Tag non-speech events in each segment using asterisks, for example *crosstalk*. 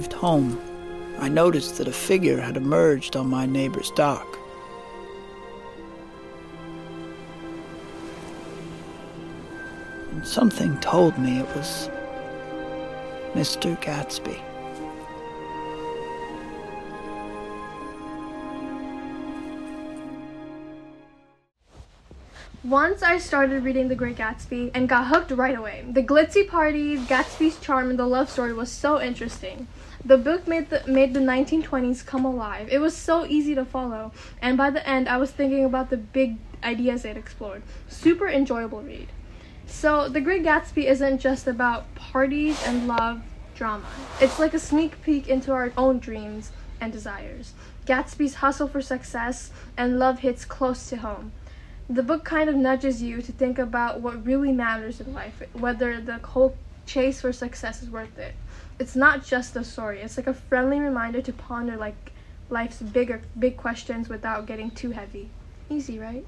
arrived home, I noticed that a figure had emerged on my neighbor's dock. And something told me it was Mr. Gatsby. Once I started reading The Great Gatsby and got hooked right away. The glitzy parties, Gatsby's charm, and the love story was so interesting. The book made the made the 1920s come alive. It was so easy to follow, and by the end, I was thinking about the big ideas it explored. Super enjoyable read. So, The Great Gatsby isn't just about parties and love drama. It's like a sneak peek into our own dreams and desires. Gatsby's hustle for success and love hits close to home. The book kind of nudges you to think about what really matters in life, whether the whole chase for success is worth it. It's not just a story. It's like a friendly reminder to ponder like life's bigger big questions without getting too heavy. Easy, right?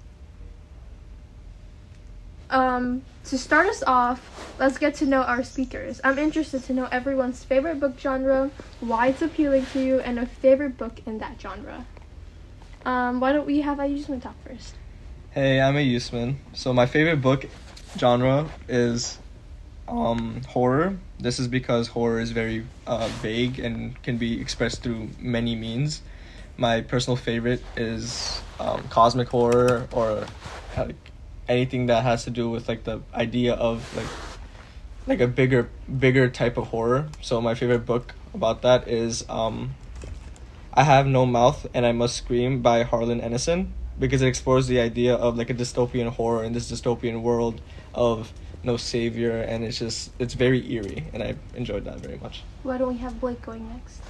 Um, to start us off, let's get to know our speakers. I'm interested to know everyone's favorite book genre, why it's appealing to you, and a favorite book in that genre. Um, why don't we have Ayusman talk first? Hey, I'm Ayusman. So my favorite book genre is um, horror. This is because horror is very uh, vague and can be expressed through many means. My personal favorite is um, cosmic horror or like anything that has to do with like the idea of like like a bigger bigger type of horror. So my favorite book about that is um, I Have No Mouth and I Must Scream by Harlan Ellison because it explores the idea of like a dystopian horror in this dystopian world of no savior and it's just it's very eerie and I enjoyed that very much. Why don't we have Blake going next?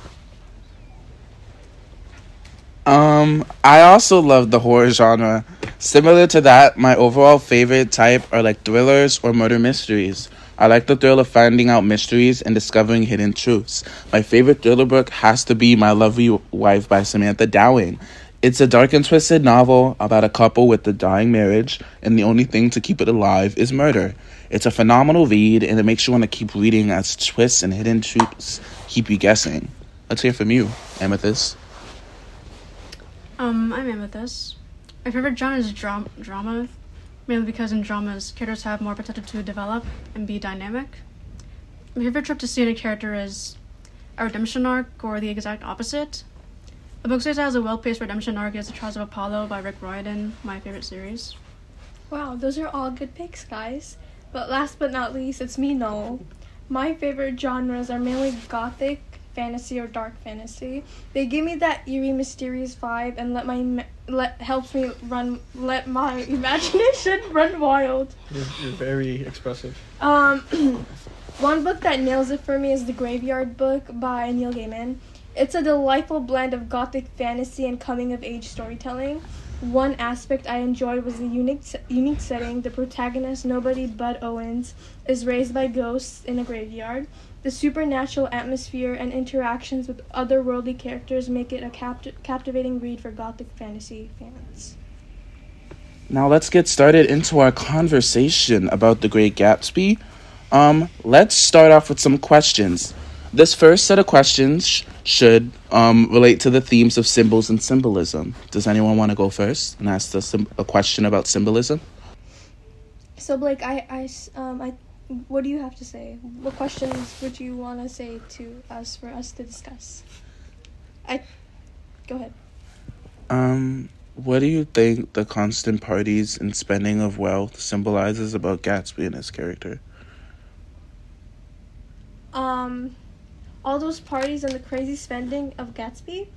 Um, I also love the horror genre. Similar to that, my overall favorite type are like thrillers or murder mysteries. I like the thrill of finding out mysteries and discovering hidden truths. My favorite thriller book has to be My Lovely Wife by Samantha Dowling. It's a dark and twisted novel about a couple with a dying marriage, and the only thing to keep it alive is murder. It's a phenomenal read, and it makes you want to keep reading as twists and hidden truths keep you guessing. Let's hear from you, Amethyst. Um, I'm Amethyst. My favorite genre is dram- drama, mainly because in dramas, characters have more potential to develop and be dynamic. My favorite trope to see in a character is a redemption arc or the exact opposite. A book series has a well-paced redemption arc is The Trials of Apollo by Rick Riordan, my favorite series. Wow, those are all good picks, guys. But last but not least, it's me, Noel. My favorite genres are mainly gothic, fantasy, or dark fantasy. They give me that eerie, mysterious vibe and let my let helps me run let my *laughs* imagination run wild. You're, you're very expressive. Um, *clears throat* one book that nails it for me is The Graveyard Book by Neil Gaiman. It's a delightful blend of gothic fantasy and coming of age storytelling. One aspect I enjoyed was the unique unique setting. The protagonist, nobody Bod Owens, is raised by ghosts in a graveyard. The supernatural atmosphere and interactions with otherworldly characters make it a capt- captivating read for gothic fantasy fans. Now let's get started into our conversation about the Great Gatsby. Um, let's start off with some questions. This first set of questions sh- should um, relate to the themes of symbols and symbolism. Does anyone want to go first and ask us sim- a question about symbolism? So Blake, I, I, um, I, what do you have to say? What questions would you want to say to us for us to discuss? I, go ahead. Um, what do you think the constant parties and spending of wealth symbolizes about Gatsby and his character? Um, all those parties and the crazy spending of Gatsby,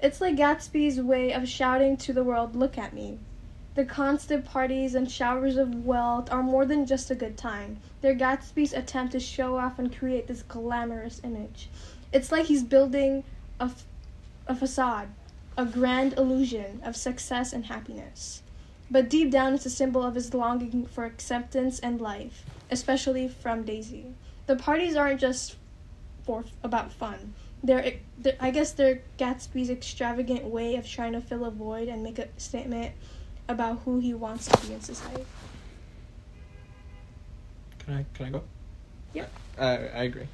it's like Gatsby's way of shouting to the world, "Look at me." The constant parties and showers of wealth are more than just a good time. They're Gatsby's attempt to show off and create this glamorous image. It's like he's building a, f- a facade, a grand illusion of success and happiness. But deep down, it's a symbol of his longing for acceptance and life, especially from Daisy. The parties aren't just for about fun. They're, they're I guess they're Gatsby's extravagant way of trying to fill a void and make a statement about who he wants to be in society. Can I can I go? Yep. I I agree.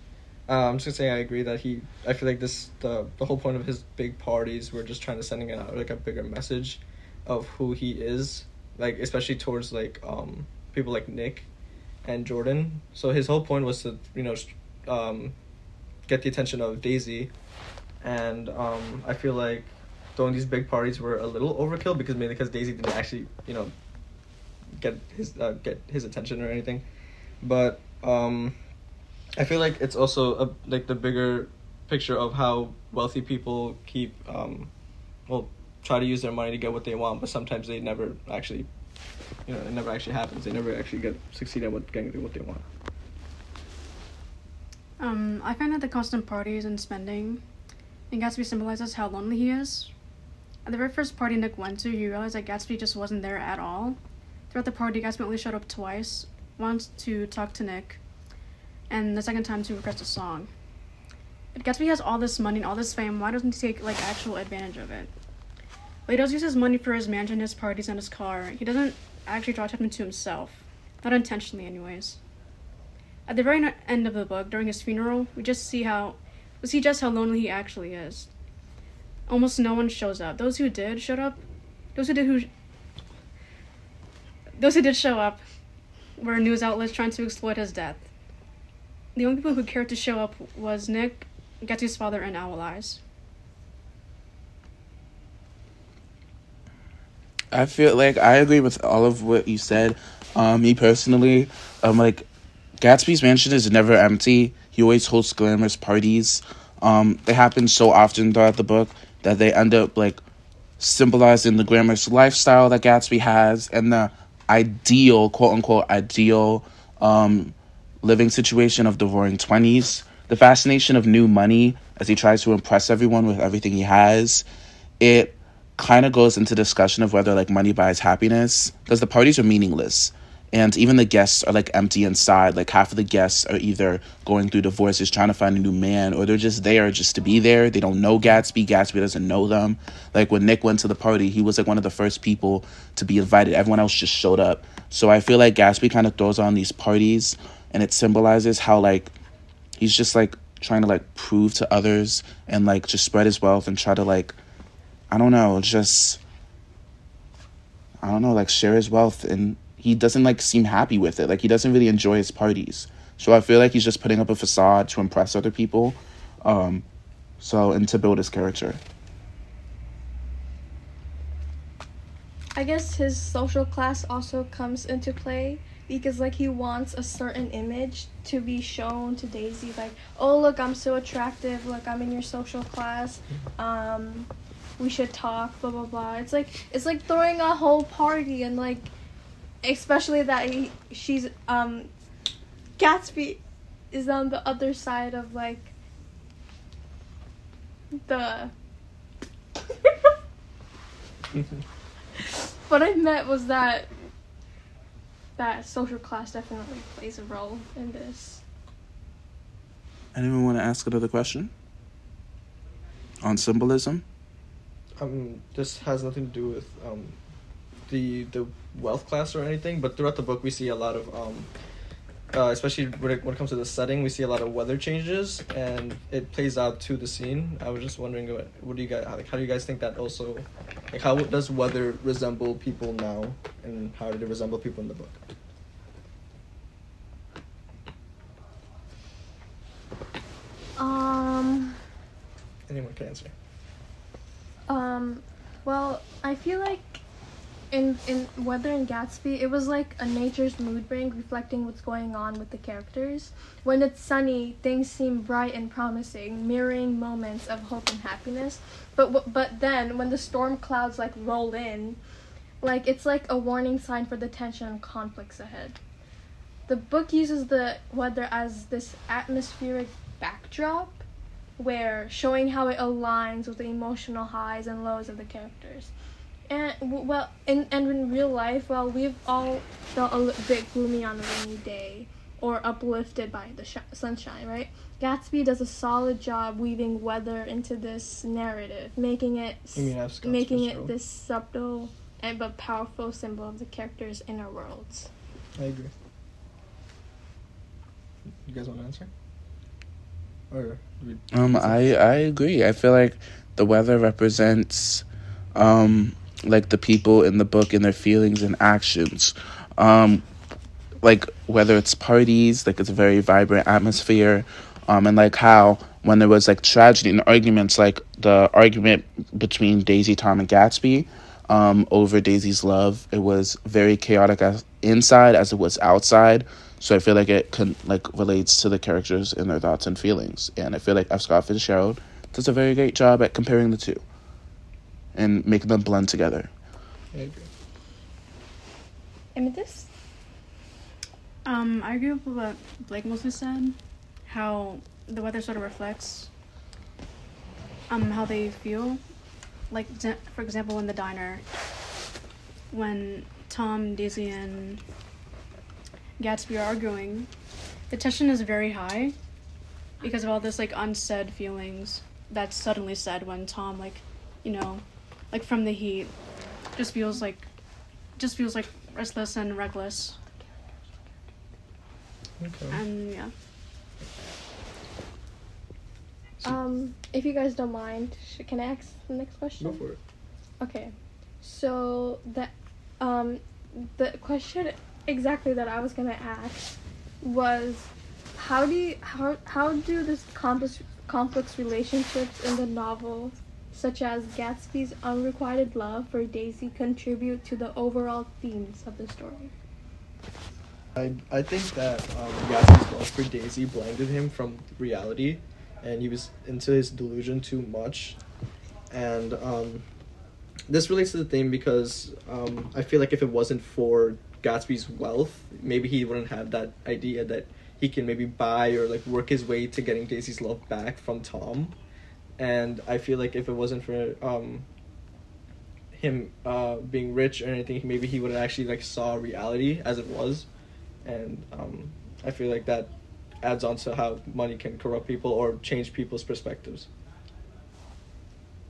Uh, I'm just gonna say I agree that he. I feel like this the the whole point of his big parties were just trying to sending out like a bigger message, of who he is, like especially towards like um people like Nick, and Jordan. So his whole point was to you know, um, get the attention of Daisy, and um I feel like throwing these big parties were a little overkill because mainly because Daisy didn't actually you know get his uh, get his attention or anything, but um I feel like it's also a, like the bigger picture of how wealthy people keep um, well try to use their money to get what they want, but sometimes they never actually, you know, it never actually happens. They never actually get succeed at what getting what they want. Um, I find that the constant parties and spending in Gatsby symbolizes how lonely he is. At the very first party Nick went to, you realize that Gatsby just wasn't there at all. Throughout the party, Gatsby only showed up twice. Once to talk to Nick, and the second time to request a song. If Gatsby has all this money and all this fame, why doesn't he take like actual advantage of it? But he does use his money for his mansion, his parties, and his car. He doesn't actually draw attention to himself, not intentionally, anyways. At the very end of the book, during his funeral, we just see how we see just how lonely he actually is. Almost no one shows up. Those who did showed up. Those who did who. Those who did show up were news outlets trying to exploit his death. The only people who cared to show up was Nick, Gatsby's father, and Owl Eyes. I feel like I agree with all of what you said. Um, me personally, um, like Gatsby's mansion is never empty. He always hosts glamorous parties. Um, they happen so often throughout the book that they end up like symbolizing the glamorous lifestyle that Gatsby has and the ideal, quote unquote, ideal um, living situation of the roaring 20s, the fascination of new money as he tries to impress everyone with everything he has. It kind of goes into discussion of whether like money buys happiness because the parties are meaningless and even the guests are like empty inside. Like half of the guests are either going through divorces trying to find a new man or they're just there just to be there. They don't know gatsby. Gatsby doesn't know them. Like when nick went to the party he was like one of the first people to be invited. Everyone else just showed up. So i feel like gatsby kind of throws on these parties and it symbolizes how like he's just like trying to like prove to others and like just spread his wealth and try to like I don't know, just I don't know, like share his wealth and he doesn't like seem happy with it. Like he doesn't really enjoy his parties. So I feel like he's just putting up a facade to impress other people. Um so and to build his character. I guess his social class also comes into play because like he wants a certain image to be shown to Daisy like oh look I'm so attractive look I'm in your social class um we should talk blah blah blah it's like it's like throwing a whole party and like especially that he, she's um Gatsby is on the other side of like the *laughs* what I meant was that that social class definitely plays a role in this. Anyone want to ask another question? On symbolism? Um, this has nothing to do with um, the the wealth class or anything, but throughout the book we see a lot of um, uh, especially when it, when it comes to the setting, we see a lot of weather changes, and it plays out to the scene. I was just wondering, what, what do you guys like? How do you guys think that also, like, how does weather resemble people now, and how did it resemble people in the book? Um. Anyone can answer. Um. Well, I feel like in Weather and Gatsby, it was like a nature's mood ring reflecting what's going on with the characters. When it's sunny, things seem bright and promising, mirroring moments of hope and happiness. But w- but then when the storm clouds like roll in, like it's like a warning sign for the tension and conflicts ahead. The book uses the weather as this atmospheric backdrop where showing how it aligns with the emotional highs and lows of the characters. And well, in and in real life, well, we've all felt a little bit gloomy on a rainy day or uplifted by the sh- sunshine, right? Gatsby does a solid job weaving weather into this narrative, making it You mean as Scott making Fitzgerald? it this subtle and but powerful symbol of the characters' inner worlds. I agree. You guys want to answer? Or we- Um, I I agree. I feel like the weather represents, um, like the people in the book and their feelings and actions. Um, like whether it's parties, like it's a very vibrant atmosphere, um, and like how when there was like tragedy and arguments, like the argument between Daisy, Tom, and Gatsby, um, over Daisy's love, it was very chaotic as inside as it was outside. So I feel like it can like relates to the characters and their thoughts and feelings, and I feel like F. Scott Fitzgerald does a very great job at comparing the two and making them blend together. I agree. Amethyst? Um, I agree with what Blake mostly said. How the weather sort of reflects um how they feel. Like for example, in the diner, when Tom, Daisy, and Gatsby are arguing, the tension is very high because of all this like unsaid feelings that's suddenly said when Tom like, you know, like from the heat, just feels like, just feels like restless and reckless. Okay. And yeah. Um, if you guys don't mind, sh- can I ask the next question? Go for it. Okay, so the um the question exactly that I was gonna ask was how do you, how how do this complex complex relationships in the novel, such as Gatsby's unrequited love for Daisy, contribute to the overall themes of the story? I, I think that um, Gatsby's love for Daisy blinded him from reality, and he was into his delusion too much. And um, this relates to the theme because um, I feel like if it wasn't for Gatsby's wealth, maybe he wouldn't have that idea that he can maybe buy or like work his way to getting Daisy's love back from Tom. And I feel like if it wasn't for um, him uh, being rich or anything, maybe he would have actually like saw reality as it was and um, I feel like that adds on to how money can corrupt people or change people's perspectives.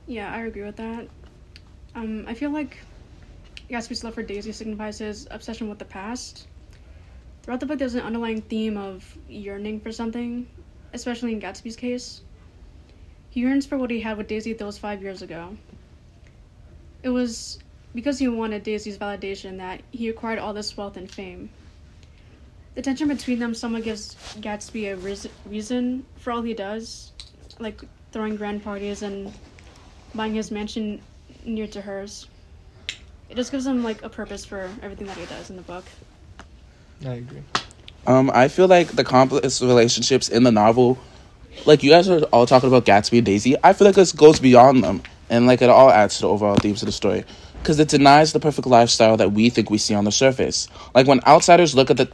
Yeah, I agree with that. Um, I feel like Gatsby's love for Daisy signifies his obsession with the past. Throughout the book, there's an underlying theme of yearning for something, especially in Gatsby's case. He yearns for what he had with Daisy those five years ago. It was because he wanted Daisy's validation that he acquired all this wealth and fame. The tension between them somewhat gives Gatsby a reas- reason for all he does, like throwing grand parties and buying his mansion near to hers. It just gives him like a purpose for everything that he does in the book. I agree. Um, I feel like the complex relationships in the novel, like you guys are all talking about Gatsby and Daisy. I feel like this goes beyond them, and like it all adds to the overall themes of the story, because it denies the perfect lifestyle that we think we see on the surface. Like when outsiders look at the,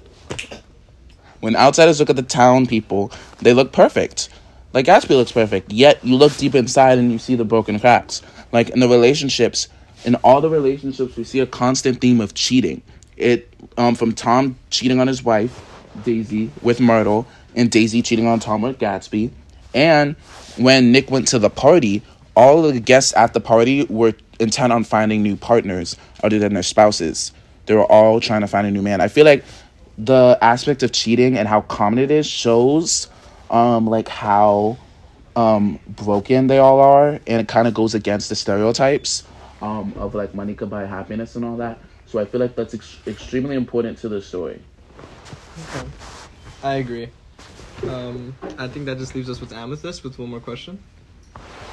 when outsiders look at the town people, they look perfect. Like Gatsby looks perfect, yet you look deep inside and you see the broken cracks. Like in the relationships, in all the relationships, we see a constant theme of cheating. It um from Tom cheating on his wife, Daisy, with Myrtle, and Daisy cheating on Tom with Gatsby. And when Nick went to the party, all of the guests at the party were intent on finding new partners other than their spouses. They were all trying to find a new man. I feel like the aspect of cheating and how common it is shows um like how um broken they all are and it kind of goes against the stereotypes um of like money could buy happiness and all that so i feel like that's ex- extremely important to the story Okay. I agree. Um, I think that just leaves us with Amethyst with one more question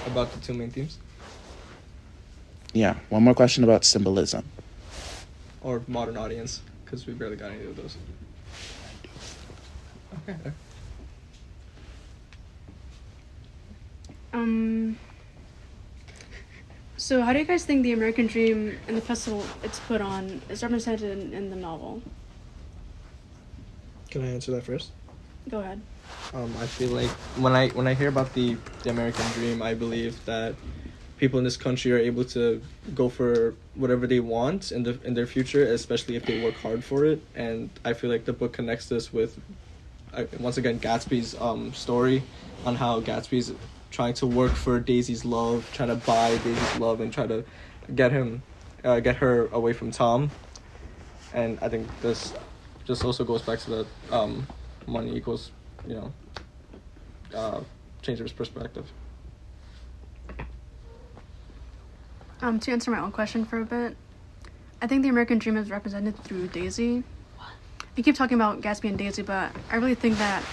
about the two main themes yeah one more question about symbolism or modern audience because we barely got any of those. Okay. Um. So, how do you guys think the American Dream and the festival it's put on is represented in, in the novel? Can I answer that first? Go ahead. Um, I feel like when I when I hear about the the American dream, I believe that people in this country are able to go for whatever they want in the in their future, especially if they work hard for it. And I feel like the book connects this with, uh, once again, Gatsby's um story on how Gatsby's trying to work for Daisy's love, trying to buy Daisy's love, and try to get him, uh, get her away from Tom. And I think this just also goes back to the um, money equals, you know, uh, change his perspective. Um, to answer my own question for a bit, I think the American dream is represented through Daisy. You keep talking about Gatsby and Daisy, but I really think that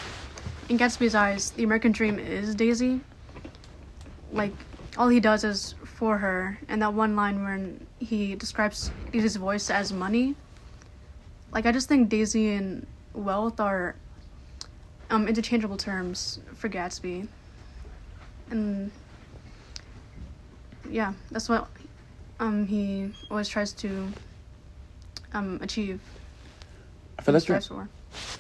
in Gatsby's eyes, the American dream is Daisy. Like, all he does is for her, and that one line when he describes Daisy's voice as money. Like, I just think Daisy and wealth are um, interchangeable terms for Gatsby. And yeah, that's what um he always tries to um achieve. I feel like the, for.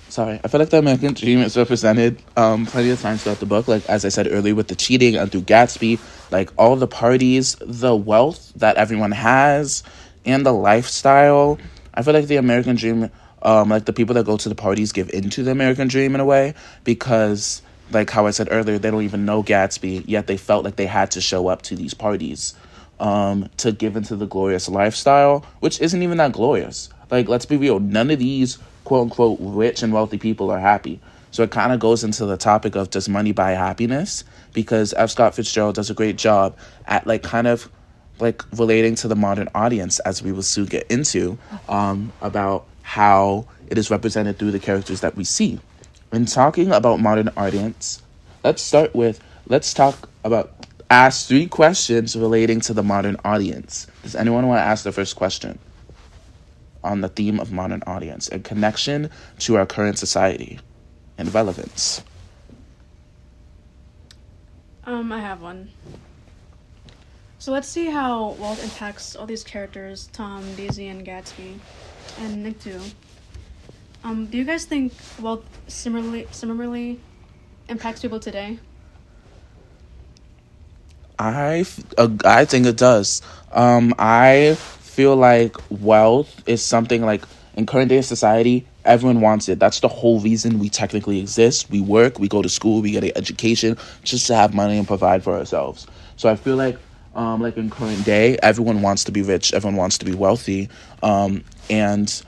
sorry, I feel like the American dream is represented um plenty of times throughout the book. Like as I said earlier, with the cheating and through Gatsby, like all the parties, the wealth that everyone has, and the lifestyle. I feel like the American dream, um, like the people that go to the parties give into the American dream in a way because, like how I said earlier, they don't even know Gatsby yet they felt like they had to show up to these parties, um, to give into the glorious lifestyle, which isn't even that glorious. Like let's be real, none of these quote unquote rich and wealthy people are happy. So it kind of goes into the topic of does money buy happiness? Because F. Scott Fitzgerald does a great job at like kind of like relating to the modern audience as we will soon get into um, about how it is represented through the characters that we see. When talking about modern audience, let's start with let's talk about ask three questions relating to the modern audience. Does anyone want to ask the first question on the theme of modern audience and connection to our current society and relevance? Um, I have one. So let's see how wealth impacts all these characters: Tom, Daisy, and Gatsby, and Nick too. Um, do you guys think wealth similarly similarly impacts people today? I, uh, I think it does. Um, I feel like wealth is something like in current day society, everyone wants it. That's the whole reason we technically exist. We work, we go to school, we get an education just to have money and provide for ourselves. So I feel like, um, like in current day, everyone wants to be rich, everyone wants to be wealthy, um, and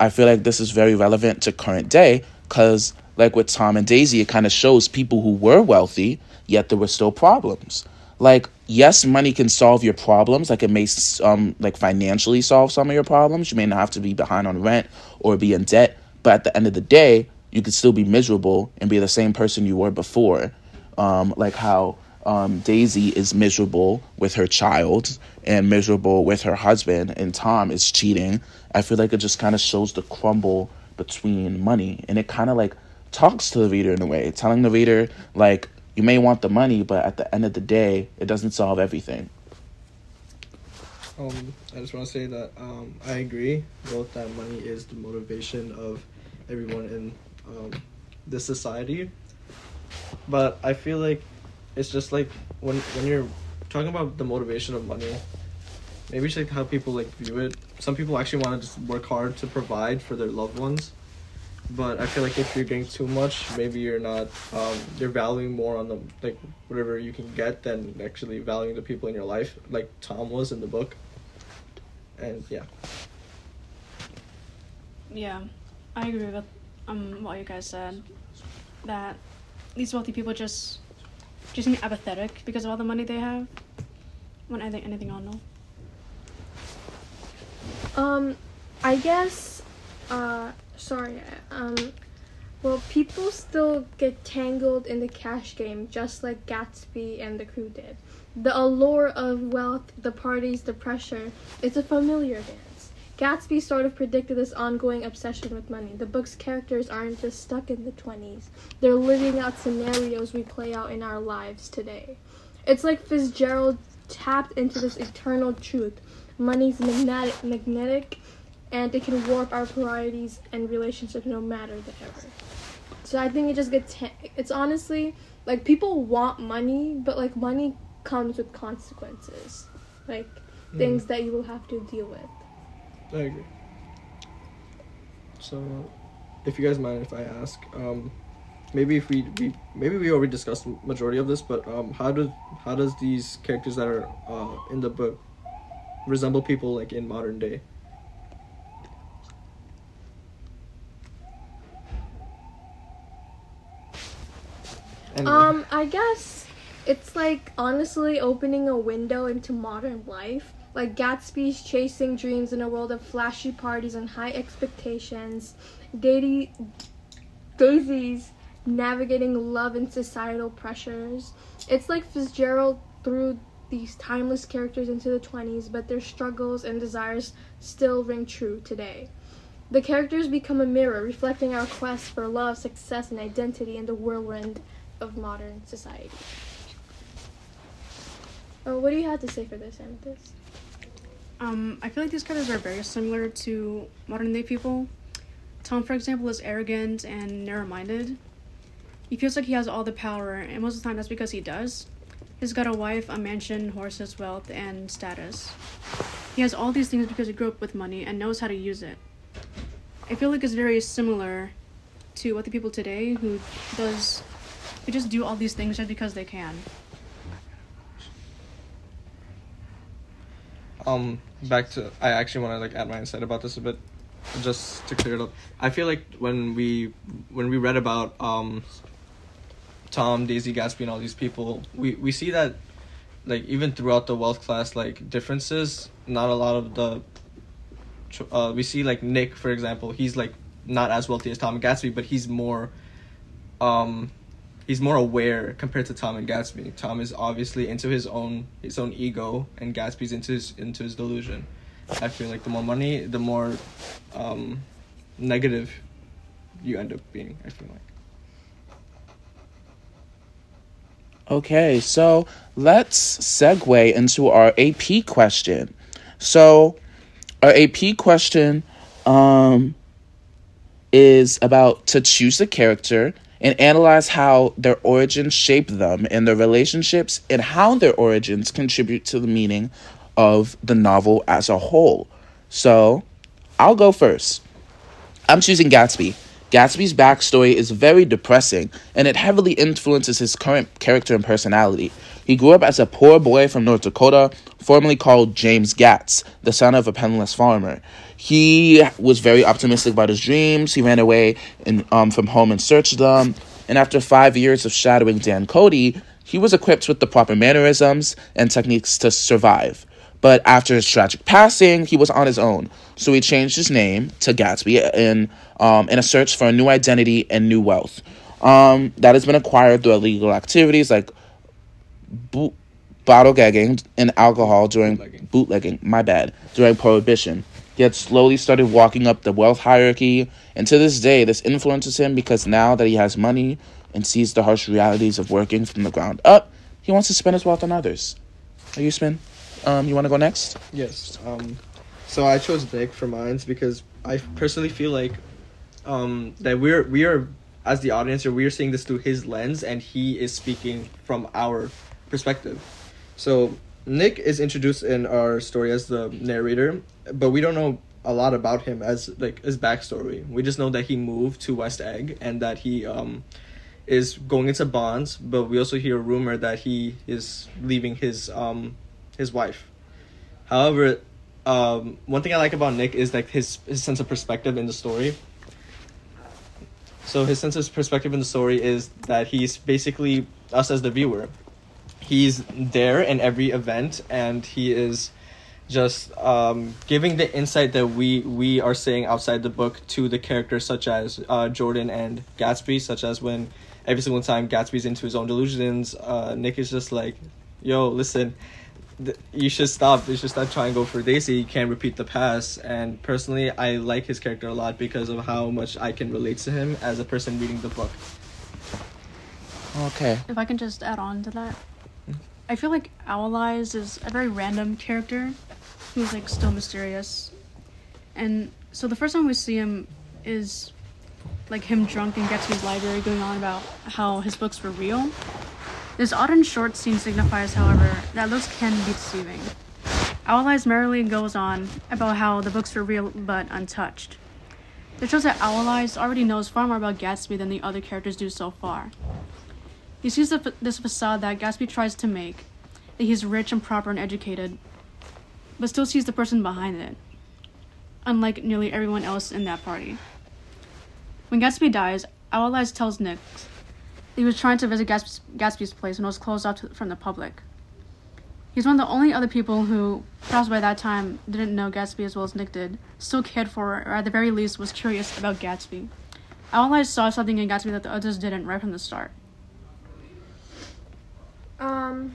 I feel like this is very relevant to current day because, like with Tom and Daisy, it kind of shows people who were wealthy, yet there were still problems. Like, yes, money can solve your problems. Like, it may um like financially solve some of your problems. You may not have to be behind on rent or be in debt, but at the end of the day, you could still be miserable and be the same person you were before. Um, like how um, Daisy is miserable with her child and miserable with her husband, and Tom is cheating. I feel like it just kind of shows the crumble between money, and it kind of like talks to the reader in a way, telling the reader like you may want the money, but at the end of the day, it doesn't solve everything. Um, I just want to say that um, I agree both that money is the motivation of everyone in um, this society, but I feel like it's just like when when you're talking about the motivation of money, maybe it's like how people like view it. Some people actually want to just work hard to provide for their loved ones, but I feel like if you're getting too much, maybe you're not um, you're valuing more on the like whatever you can get than actually valuing the people in your life, like Tom was in the book. And yeah, Yeah, I agree with um what you guys said. That these wealthy people just just seem apathetic because of all the money they have. Want anything anything on no? Um, I guess, uh, sorry, um, well, people still get tangled in the cash game just like Gatsby and the crew did. The allure of wealth, the parties, the pressure, it's a familiar dance. Gatsby sort of predicted this ongoing obsession with money. The book's characters aren't just stuck in the 20s, they're living out scenarios we play out in our lives today. It's like Fitzgerald tapped into this eternal truth. Money's magnetic, magnetic, and it can warp our priorities and relationships no matter the ever. So I think it just gets, it's honestly like people want money, but like money comes with consequences, like mm. things that you will have to deal with. I agree. So, if you guys mind if I ask, um, maybe if we, we maybe we already discussed the majority of this, but um, how does how does these characters that are uh, in the book resemble people like in modern day? And Um, I guess it's like honestly opening a window into modern life. Like Gatsby's chasing dreams in a world of flashy parties and high expectations. Daisy, Daisy's navigating love and societal pressures. It's like Fitzgerald threw these timeless characters into the 20s, but their struggles and desires still ring true today. The characters become a mirror, reflecting our quest for love, success, and identity in the whirlwind of modern society. Oh, what do you have to say for this, Amethyst? Um, I feel like these characters are very similar to modern day people. Tom, for example, is arrogant and narrow minded. He feels like he has all the power, and most of the time that's because he does. He's got a wife, a mansion, horses, wealth, and status. He has all these things because he grew up with money and knows how to use it. I feel like it's very similar to what the people today who does who just do all these things just because they can. Um back to i actually want to like add my insight about this a bit just to clear it up. I feel like when we when we read about um tom daisy gatsby and all these people we we see that like even throughout the wealth class like differences not a lot of the uh we see like nick for example he's like not as wealthy as tom gatsby but he's more um he's more aware compared to Tom and Gatsby. Tom is obviously into his own his own ego, and Gatsby's into his into his delusion. I feel like the more money, the more um, negative you end up being. I feel like. Okay, so let's segue into our AP question. So, our AP question um, is about to choose a character and analyze how their origins shape them and their relationships and how their origins contribute to the meaning of the novel as a whole. So, I'll go first. I'm choosing Gatsby. Gatsby's backstory is very depressing, and it heavily influences his current character and personality. He grew up as a poor boy from North Dakota, formerly called James Gatz, the son of a penniless farmer. He was very optimistic about his dreams. He ran away in, um, from home and searched them. And after five years of shadowing Dan Cody, he was equipped with the proper mannerisms and techniques to survive. But after his tragic passing, he was on his own. So he changed his name to Gatsby in, um, in a search for a new identity and new wealth. Um, that has been acquired through illegal activities like boot, bottle gagging and alcohol during Bootlegging. bootlegging. My bad. During Prohibition. He had slowly started walking up the wealth hierarchy, and to this day, this influences him because now that he has money and sees the harsh realities of working from the ground up, he wants to spend his wealth on others. Are you spin? Um, you want to go next? Yes. Um, so I chose Nick for mines because I personally feel like um, that we're we are as the audience we are seeing this through his lens and he is speaking from our perspective. So Nick is introduced in our story as the narrator, but we don't know a lot about him as like his backstory. We just know that he moved to West Egg and that he um is going into bonds, but we also hear a rumor that he is leaving his um his wife. However, um, one thing I like about Nick is like his his sense of perspective in the story. So his sense of perspective in the story is that he's basically us as the viewer. He's there in every event, and he is just um, giving the insight that we we are saying outside the book to the characters such as uh, Jordan and Gatsby, such as when every single time Gatsby's into his own delusions, uh, Nick is just like, "Yo, listen, you should stop. You should stop trying to go for Daisy. You can't repeat the past." And personally, I like his character a lot because of how much I can relate to him as a person reading the book. Okay. If I can just add on to that, mm-hmm. I feel like Owl Eyes is a very random character who's like still mysterious. And so the first time we see him is like him drunk in Gatsby's library going on about how his books were real. This odd and short scene signifies, however, that looks can be deceiving. Owl Eyes merrily goes on about how the books were real but untouched. This shows that Owl Eyes already knows far more about Gatsby than the other characters do so far. He sees the, this facade that Gatsby tries to make, that he's rich and proper and educated, but still sees the person behind it, unlike nearly everyone else in that party. When Gatsby dies, Owl Eyes tells Nick he was trying to visit Gatsby's, Gatsby's place and it was closed off to, from the public. He's one of the only other people who, perhaps by that time, didn't know Gatsby as well as Nick did, still cared for, or at the very least was curious about Gatsby. I always saw something in Gatsby that the others didn't right from the start. Um,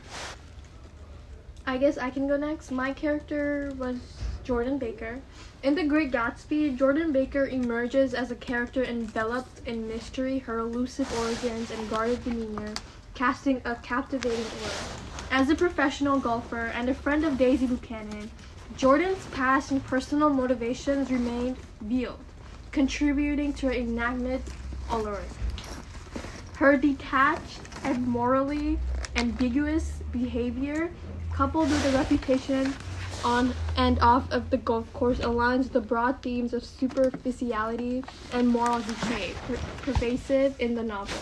I guess I can go next. My character was Jordan Baker. In The Great Gatsby, Jordan Baker emerges as a character enveloped in mystery, her elusive origins, and guarded demeanor, casting a captivating aura. As a professional golfer and a friend of Daisy Buchanan, Jordan's past and personal motivations remain veiled, contributing to her enigmatic allure. Her detached and morally ambiguous behavior, coupled with a reputation on and off of the golf course, aligns the broad themes of superficiality and moral decay, per- pervasive in the novel.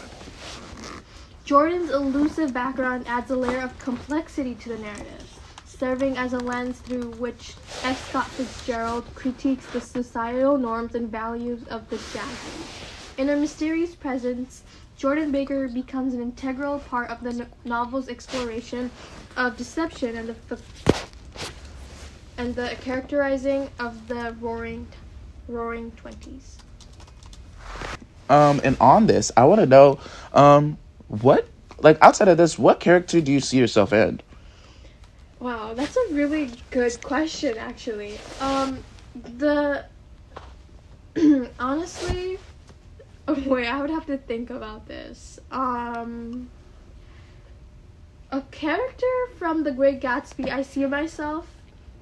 Jordan's elusive background adds a layer of complexity to the narrative, serving as a lens through which F. Scott Fitzgerald critiques the societal norms and values of the Jazz Age. In her mysterious presence, Jordan Baker becomes an integral part of the no- novel's exploration of deception and the f- and the characterizing of the roaring roaring 20s. Um, and on this, I want to know, um, what like outside of this, what character do you see yourself in? Wow, that's a really good question actually. Um the *clears throat* honestly oh, *laughs* wait, I would have to think about this. Um a character from The Great Gatsby I see myself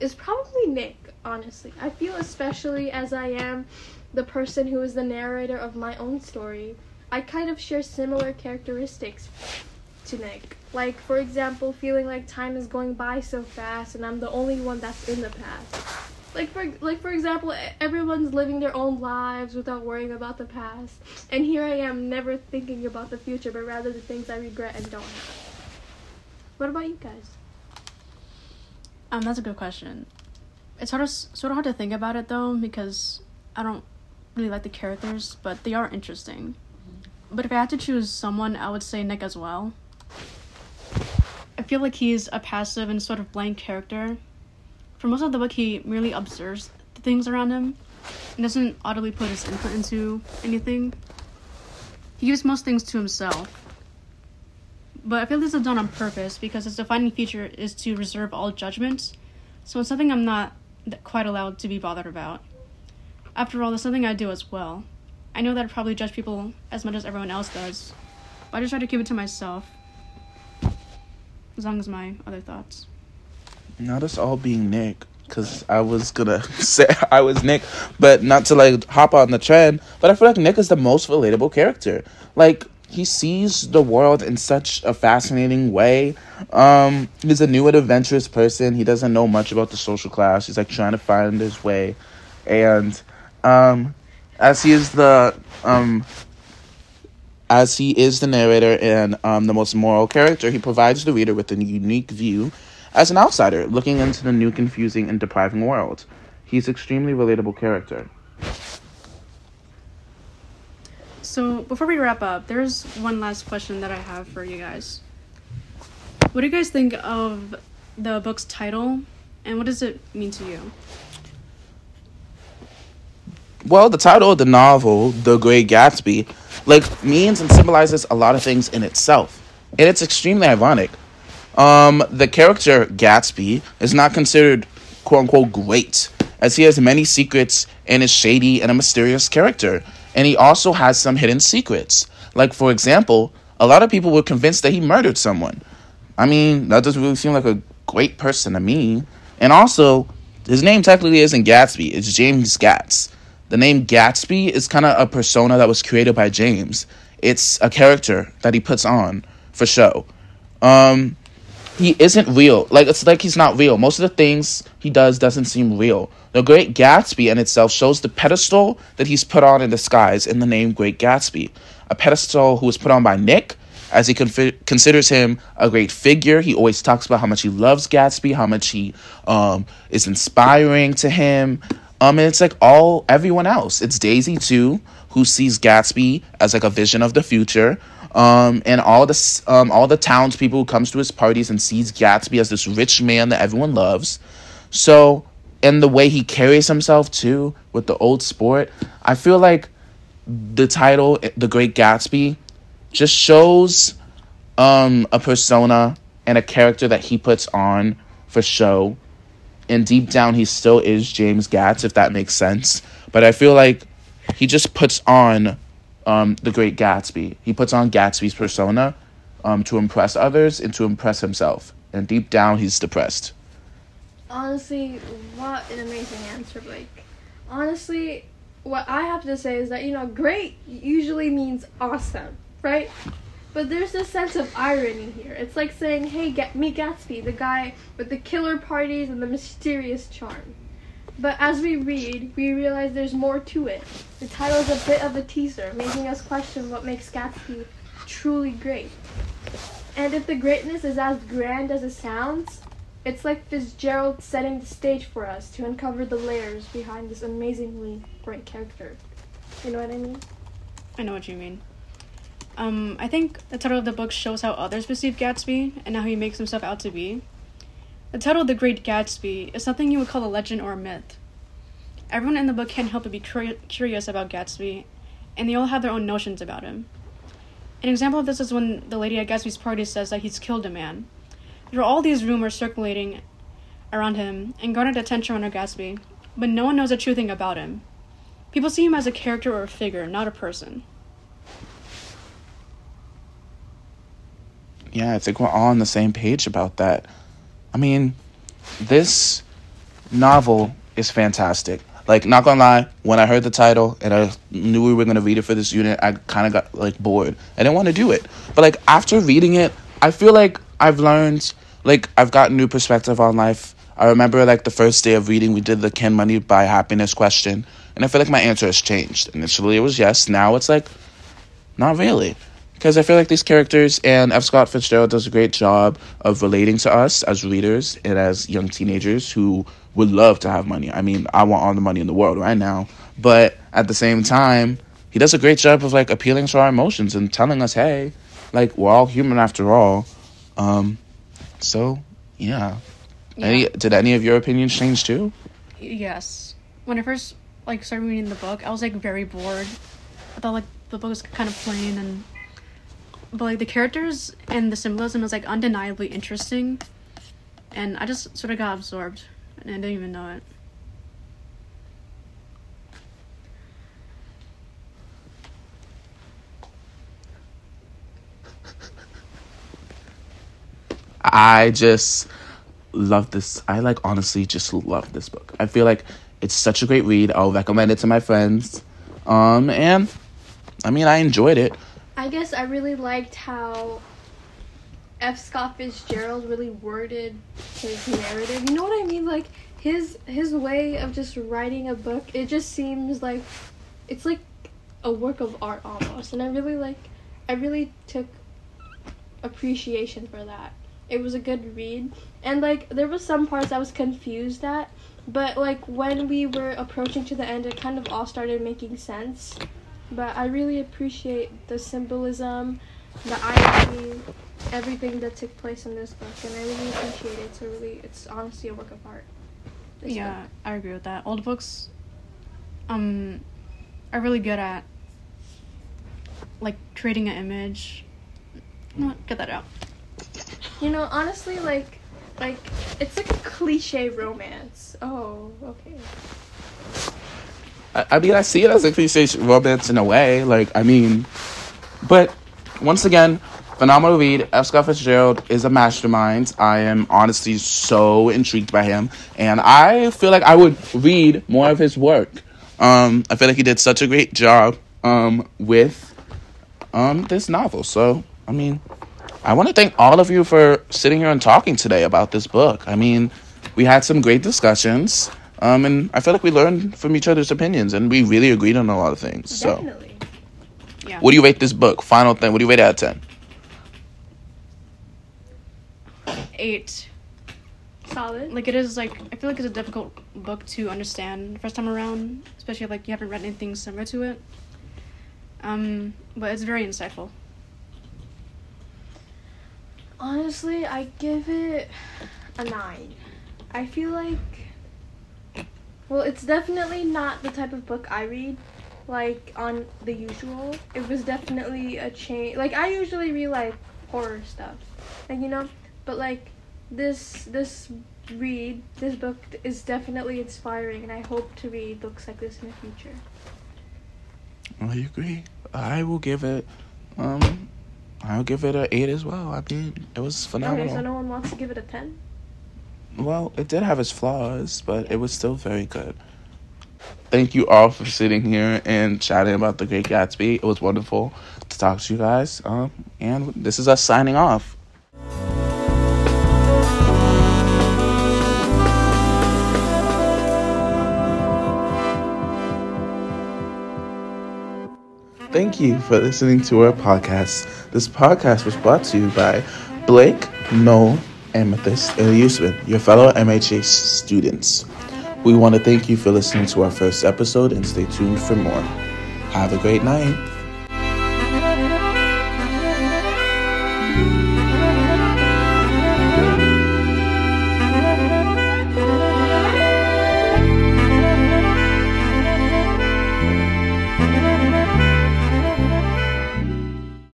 is probably Nick, honestly. I feel especially as I am the person who is the narrator of my own story. I kind of share similar characteristics to Nick. Like, for example, feeling like time is going by so fast and I'm the only one that's in the past. Like for like for example, everyone's living their own lives without worrying about the past, and here I am never thinking about the future, but rather the things I regret and don't have. What about you guys? Um, that's a good question. It's sort of sort of hard to think about it though because I don't really like the characters, but they are interesting. But if I had to choose someone, I would say Nick as well. I feel like he's a passive and sort of blank character. For most of the book, he merely observes the things around him and doesn't audibly put his input into anything. He gives most things to himself. But I feel this is done on purpose because its defining feature is to reserve all judgment. So it's something I'm not quite allowed to be bothered about. After all, it's something I do as well. I know that I probably judge people as much as everyone else does, but I just try to keep it to myself. As long as my other thoughts. Not us all being Nick, because I was gonna *laughs* say I was Nick, but not to like hop on the trend. But I feel like Nick is the most relatable character. Like he sees the world in such a fascinating way. Um, he's a new and adventurous person. He doesn't know much about the social class. He's like trying to find his way, and um, as he is the um, as he is the narrator and um, the most moral character, he provides the reader with a unique view as an outsider looking into the new, confusing, and depriving world. He's extremely relatable character. So before we wrap up, there's one last question that I have for you guys. What do you guys think of the book's title, and what does it mean to you? Well, the title of the novel, The Great Gatsby, like means and symbolizes a lot of things in itself. And it's extremely ironic. Um, the character Gatsby is not considered quote unquote great, as he has many secrets and is shady and a mysterious character. And he also has some hidden secrets. Like, for example, a lot of people were convinced that he murdered someone. I mean, that doesn't really seem like a great person to me. And also, his name technically isn't Gatsby, it's James Gatz. The name Gatsby is kind of a persona that was created by James. It's a character that he puts on for show. Um, he isn't real. Like it's like he's not real. Most of the things he does doesn't seem real. The Great Gatsby in itself shows the pedestal that he's put on in disguise in the name Great Gatsby. A pedestal who was put on by Nick, as he considers him a great figure. He always talks about how much he loves Gatsby, how much he um, is inspiring to him. Um, and it's like all everyone else. It's Daisy too, who sees Gatsby as like a vision of the future. Um, and all the um all the townspeople who comes to his parties and sees Gatsby as this rich man that everyone loves. So, and the way he carries himself too with the old sport, I feel like the title, The Great Gatsby, just shows um a persona and a character that he puts on for show and deep down he still is James Gatz, if that makes sense. But I feel like he just puts on um, the Great Gatsby. He puts on Gatsby's persona um, to impress others and to impress himself. And deep down, he's depressed. Honestly, what an amazing answer, Blake. Honestly, what I have to say is that, you know, great usually means awesome, right? But there's this sense of irony here. It's like saying, hey, get me Gatsby, the guy with the killer parties and the mysterious charm. But as we read, we realize there's more to it. The title is a bit of a teaser, making us question what makes Gatsby truly great. And if the greatness is as grand as it sounds, it's like Fitzgerald setting the stage for us to uncover the layers behind this amazingly great character. You know what I mean? I know what you mean. Um, I think the title of the book shows how others perceive Gatsby and how he makes himself out to be. The title, The Great Gatsby, is something you would call a legend or a myth. Everyone in the book can't help but be curi- curious about Gatsby, and they all have their own notions about him. An example of this is when the lady at Gatsby's party says that he's killed a man. There are all these rumors circulating around him and garnered attention around Gatsby, but no one knows a true thing about him. People see him as a character or a figure, not a person. Yeah, I think we're all on the same page about that. I mean, this novel is fantastic. Like, not gonna lie, when I heard the title and I knew we were gonna read it for this unit, I kind of got like bored. I didn't want to do it. But like after reading it, I feel like I've learned, like I've got new perspective on life. I remember like the first day of reading, we did the "Can money buy happiness?" question, and I feel like my answer has changed. Initially, it was yes. Now it's like, not really because I feel like these characters and F. Scott Fitzgerald does a great job of relating to us as readers and as young teenagers who would love to have money. I mean, I want all the money in the world right now, but at the same time, he does a great job of like appealing to our emotions and telling us, "Hey, like we're all human after all." Um, so yeah. Any, did any of your opinions change too? Yes. When I first like started reading the book, I was like very bored. I thought like the book was kind of plain and but like the characters and the symbolism is like undeniably interesting. And I just sort of got absorbed and I didn't even know it. I just love this. I like honestly just love this book. I feel like it's such a great read. I'll recommend it to my friends. Um, and I mean, I enjoyed it. I guess I really liked how F. Scott Fitzgerald really worded his narrative. You know what I mean? Like his his way of just writing a book, it just seems like it's like a work of art almost. And I really like I really took appreciation for that. It was a good read. And like there was some parts I was confused at, but like when we were approaching to the end it kind of all started making sense. But I really appreciate the symbolism, the irony, everything that took place in this book, and I really appreciate it. It's a really, it's honestly a work of art. Yeah, book. I agree with that. Old books um are really good at like creating an image. No, get that out. You know, honestly, like, like it's like a cliche romance. Oh, okay. I, I mean, I see it as a cliche romance in a way. Like, I mean, but once again, phenomenal read. F. Scott Fitzgerald is a mastermind. I am honestly so intrigued by him, and I feel like I would read more of his work. Um, I feel like he did such a great job um, with um, this novel. So, I mean, I want to thank all of you for sitting here and talking today about this book. I mean, we had some great discussions. Um, and I feel like we learned from each other's opinions, and we really agreed on a lot of things. So, Definitely. Yeah. what do you rate this book? Final thing. What do you rate it out of ten? Eight. Solid. Like it is like I feel like it's a difficult book to understand first time around, especially if, like you haven't read anything similar to it. Um, but it's very insightful. Honestly, I give it a nine. I feel like, well, it's definitely not the type of book I read, like on the usual. It was definitely a change. Like I usually read like horror stuff, like you know, but like this this read this book is definitely inspiring, and I hope to read books like this in the future. I agree. I will give it. Um, I'll give it an eight as well. I mean, it was phenomenal. Okay, so no one wants to give it a ten. Well, it did have its flaws, but it was still very good. Thank you all for sitting here and chatting about The Great Gatsby. It was wonderful to talk to you guys. Um, and this is us signing off. Thank you for listening to our podcast. This podcast was brought to you by Blake, Noel, Amethyst, and your fellow MHA students. We want to thank you for listening to our first episode and stay tuned for more. Have a great night.